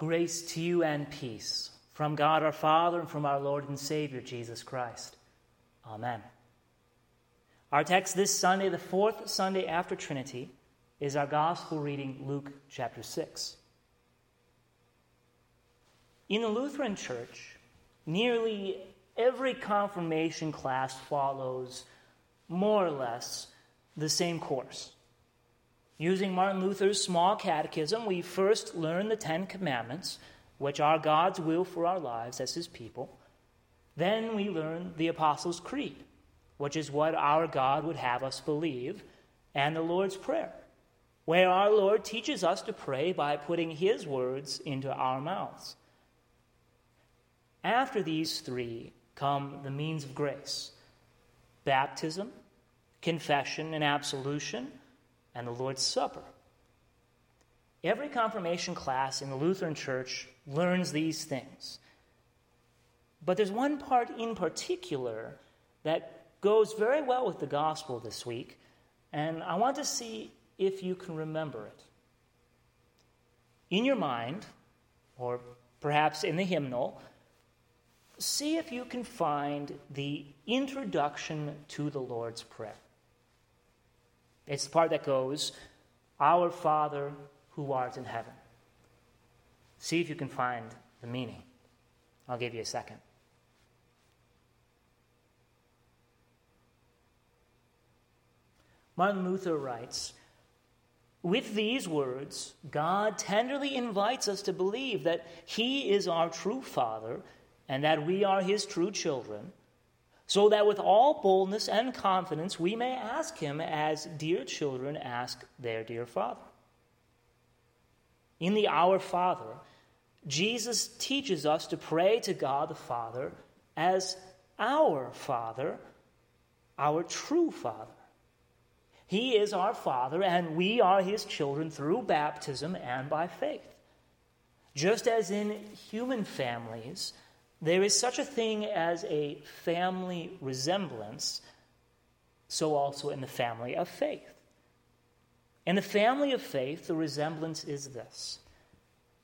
Grace to you and peace from God our Father and from our Lord and Savior Jesus Christ. Amen. Our text this Sunday, the fourth Sunday after Trinity, is our gospel reading, Luke chapter 6. In the Lutheran Church, nearly every confirmation class follows more or less the same course. Using Martin Luther's small catechism, we first learn the Ten Commandments, which are God's will for our lives as His people. Then we learn the Apostles' Creed, which is what our God would have us believe, and the Lord's Prayer, where our Lord teaches us to pray by putting His words into our mouths. After these three come the means of grace baptism, confession, and absolution and the Lord's Supper. Every confirmation class in the Lutheran Church learns these things. But there's one part in particular that goes very well with the gospel this week, and I want to see if you can remember it. In your mind, or perhaps in the hymnal, see if you can find the introduction to the Lord's Prayer. It's the part that goes, Our Father who art in heaven. See if you can find the meaning. I'll give you a second. Martin Luther writes With these words, God tenderly invites us to believe that He is our true Father and that we are His true children so that with all boldness and confidence we may ask him as dear children ask their dear Father. In the Our Father, Jesus teaches us to pray to God the Father as our Father, our true Father. He is our Father, and we are His children through baptism and by faith. Just as in human families, there is such a thing as a family resemblance, so also in the family of faith. In the family of faith, the resemblance is this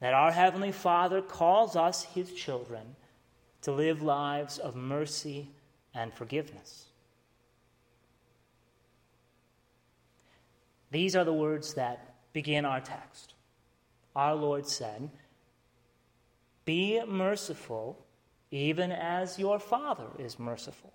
that our Heavenly Father calls us, His children, to live lives of mercy and forgiveness. These are the words that begin our text. Our Lord said, Be merciful even as your Father is merciful.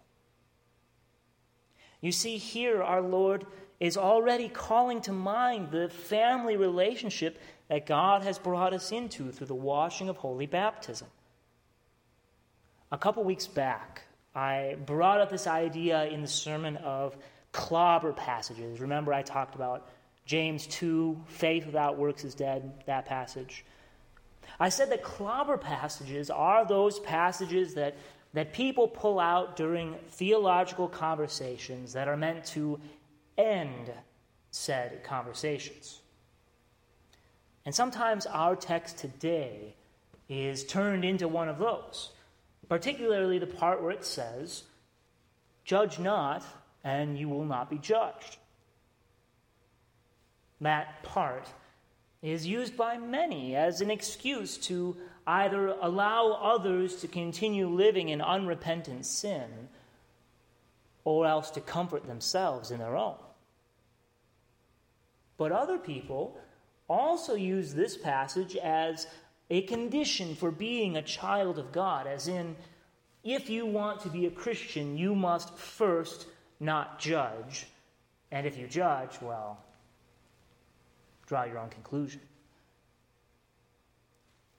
You see, here our Lord is already calling to mind the family relationship that God has brought us into through the washing of holy baptism. A couple weeks back, I brought up this idea in the sermon of clobber passages. Remember, I talked about James 2, faith without works is dead, that passage. I said that clobber passages are those passages that, that people pull out during theological conversations that are meant to end said conversations. And sometimes our text today is turned into one of those, particularly the part where it says, Judge not, and you will not be judged. That part is used by many as an excuse to either allow others to continue living in unrepentant sin or else to comfort themselves in their own. But other people also use this passage as a condition for being a child of God, as in, if you want to be a Christian, you must first not judge. And if you judge, well, draw your own conclusion.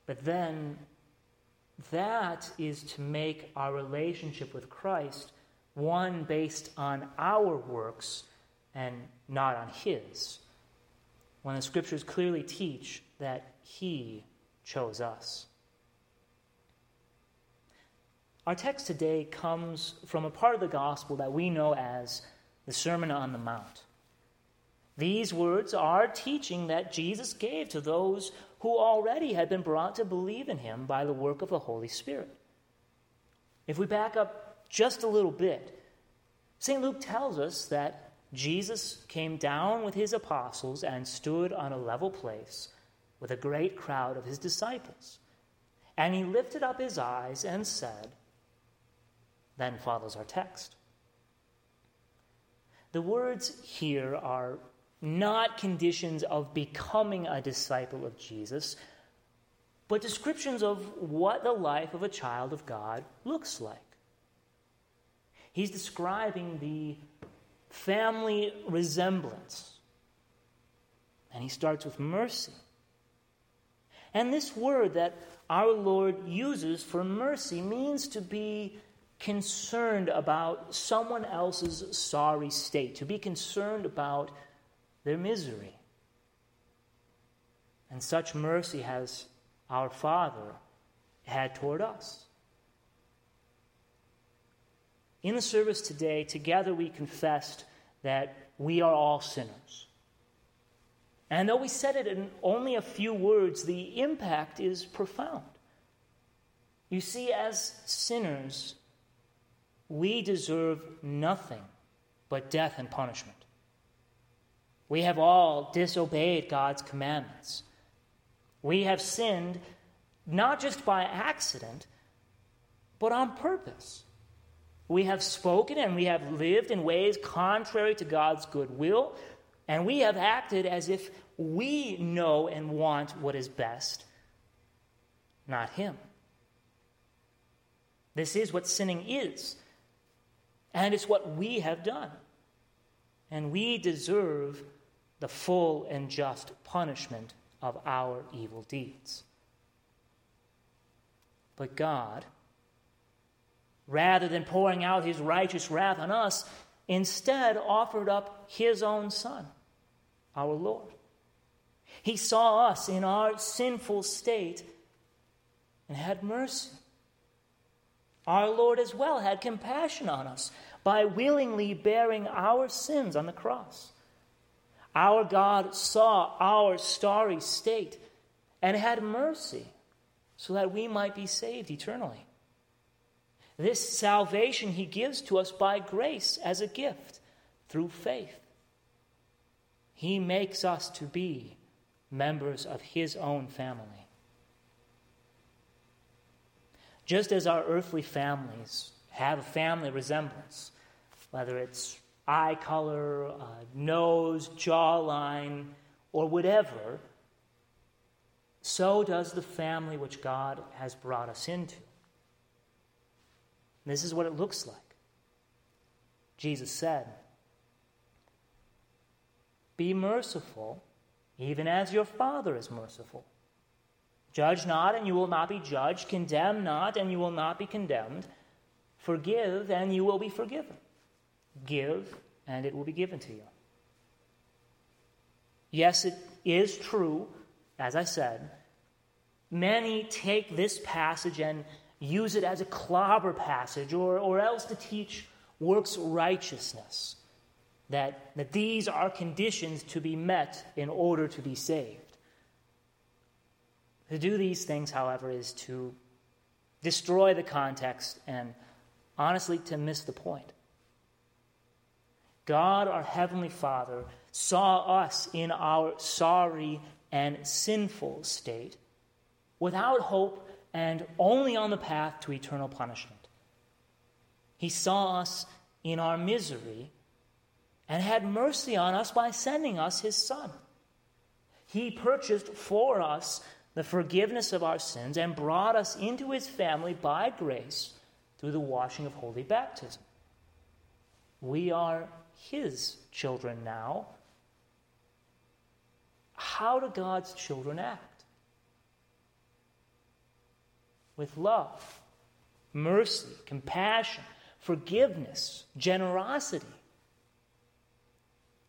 But then, that is to make our relationship with Christ one based on our works and not on His. When the scriptures clearly teach that He chose us. Our text today comes from a part of the gospel that we know as the Sermon on the Mount. These words are teaching that Jesus gave to those who already had been brought to believe in him by the work of the Holy Spirit. If we back up just a little bit, St. Luke tells us that Jesus came down with his apostles and stood on a level place with a great crowd of his disciples. And he lifted up his eyes and said, Then follows our text. The words here are not conditions of becoming a disciple of Jesus, but descriptions of what the life of a child of God looks like. He's describing the family resemblance. And he starts with mercy. And this word that our Lord uses for mercy means to be concerned about someone else's sorry state, to be concerned about their misery. And such mercy has our Father had toward us. In the service today, together we confessed that we are all sinners. And though we said it in only a few words, the impact is profound. You see, as sinners, we deserve nothing but death and punishment. We have all disobeyed God's commandments. We have sinned not just by accident, but on purpose. We have spoken and we have lived in ways contrary to God's good will, and we have acted as if we know and want what is best, not Him. This is what sinning is, and it's what we have done. And we deserve the full and just punishment of our evil deeds. But God, rather than pouring out his righteous wrath on us, instead offered up his own Son, our Lord. He saw us in our sinful state and had mercy. Our Lord as well had compassion on us by willingly bearing our sins on the cross. Our God saw our starry state and had mercy so that we might be saved eternally. This salvation he gives to us by grace as a gift through faith. He makes us to be members of his own family. Just as our earthly families have a family resemblance, whether it's eye color, uh, nose, jawline, or whatever, so does the family which God has brought us into. This is what it looks like. Jesus said, Be merciful, even as your Father is merciful. Judge not, and you will not be judged. Condemn not, and you will not be condemned. Forgive, and you will be forgiven. Give, and it will be given to you. Yes, it is true, as I said. Many take this passage and use it as a clobber passage or, or else to teach works righteousness. That, that these are conditions to be met in order to be saved. To do these things, however, is to destroy the context and honestly to miss the point. God, our Heavenly Father, saw us in our sorry and sinful state, without hope and only on the path to eternal punishment. He saw us in our misery and had mercy on us by sending us His Son. He purchased for us the forgiveness of our sins and brought us into His family by grace through the washing of holy baptism. We are his children now. How do God's children act? With love, mercy, compassion, forgiveness, generosity.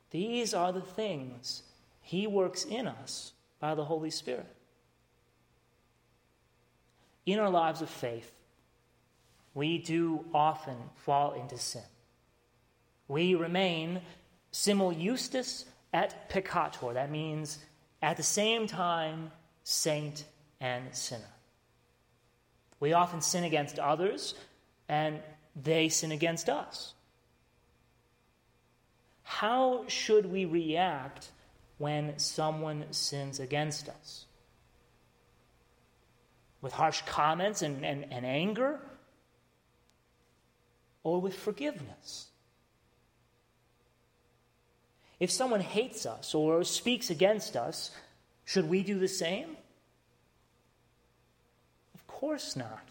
These are the things He works in us by the Holy Spirit. In our lives of faith, we do often fall into sin we remain simul justus et peccator. That means at the same time, saint and sinner. We often sin against others, and they sin against us. How should we react when someone sins against us? with harsh comments and, and, and anger, or with forgiveness? If someone hates us or speaks against us, should we do the same? Of course not.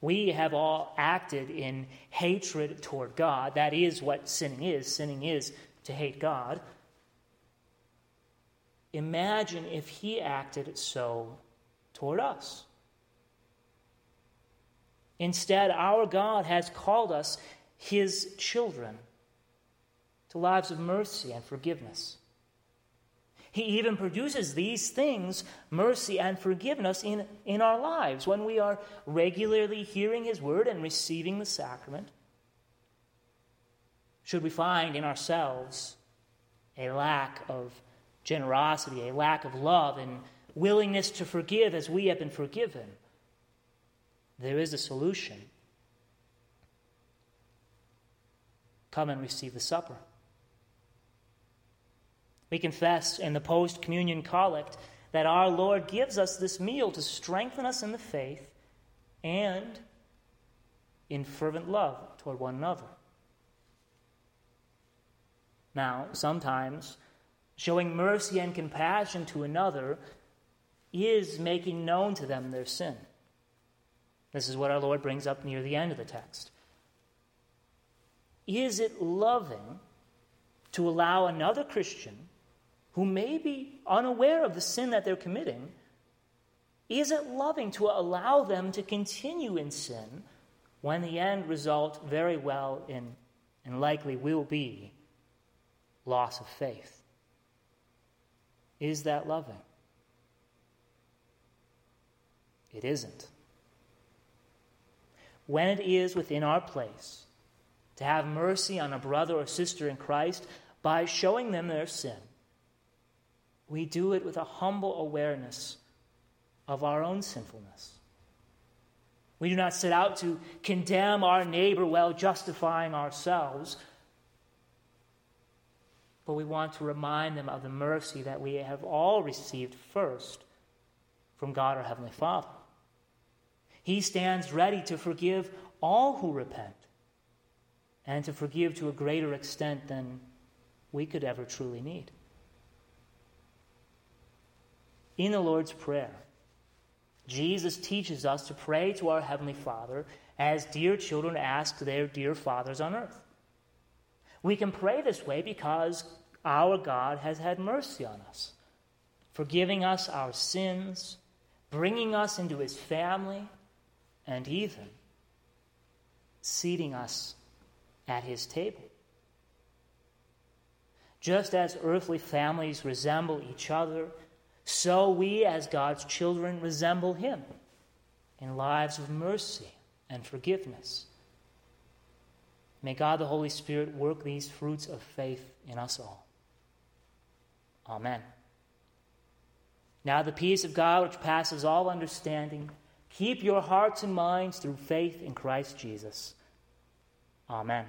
We have all acted in hatred toward God. That is what sinning is. Sinning is to hate God. Imagine if He acted so toward us. Instead, our God has called us His children to lives of mercy and forgiveness. He even produces these things, mercy and forgiveness, in, in our lives when we are regularly hearing His word and receiving the sacrament. Should we find in ourselves a lack of generosity, a lack of love, and willingness to forgive as we have been forgiven, there is a solution. Come and receive the supper. We confess in the post communion collect that our Lord gives us this meal to strengthen us in the faith and in fervent love toward one another. Now, sometimes showing mercy and compassion to another is making known to them their sin. This is what our Lord brings up near the end of the text. Is it loving to allow another Christian who may be unaware of the sin that they're committing, is it loving to allow them to continue in sin when the end result very well in and likely will be loss of faith? Is that loving? It isn't. When it is within our place to have mercy on a brother or sister in Christ by showing them their sin, we do it with a humble awareness of our own sinfulness. We do not set out to condemn our neighbor while justifying ourselves, but we want to remind them of the mercy that we have all received first from God our Heavenly Father. He stands ready to forgive all who repent and to forgive to a greater extent than we could ever truly need in the Lord's Prayer. Jesus teaches us to pray to our Heavenly Father as dear children ask their dear fathers on earth. We can pray this way because our God has had mercy on us, forgiving us our sins, bringing us into His family, and even seating us at His table. Just as earthly families resemble each other so we, as God's children, resemble Him in lives of mercy and forgiveness. May God the Holy Spirit work these fruits of faith in us all. Amen. Now, the peace of God, which passes all understanding, keep your hearts and minds through faith in Christ Jesus. Amen.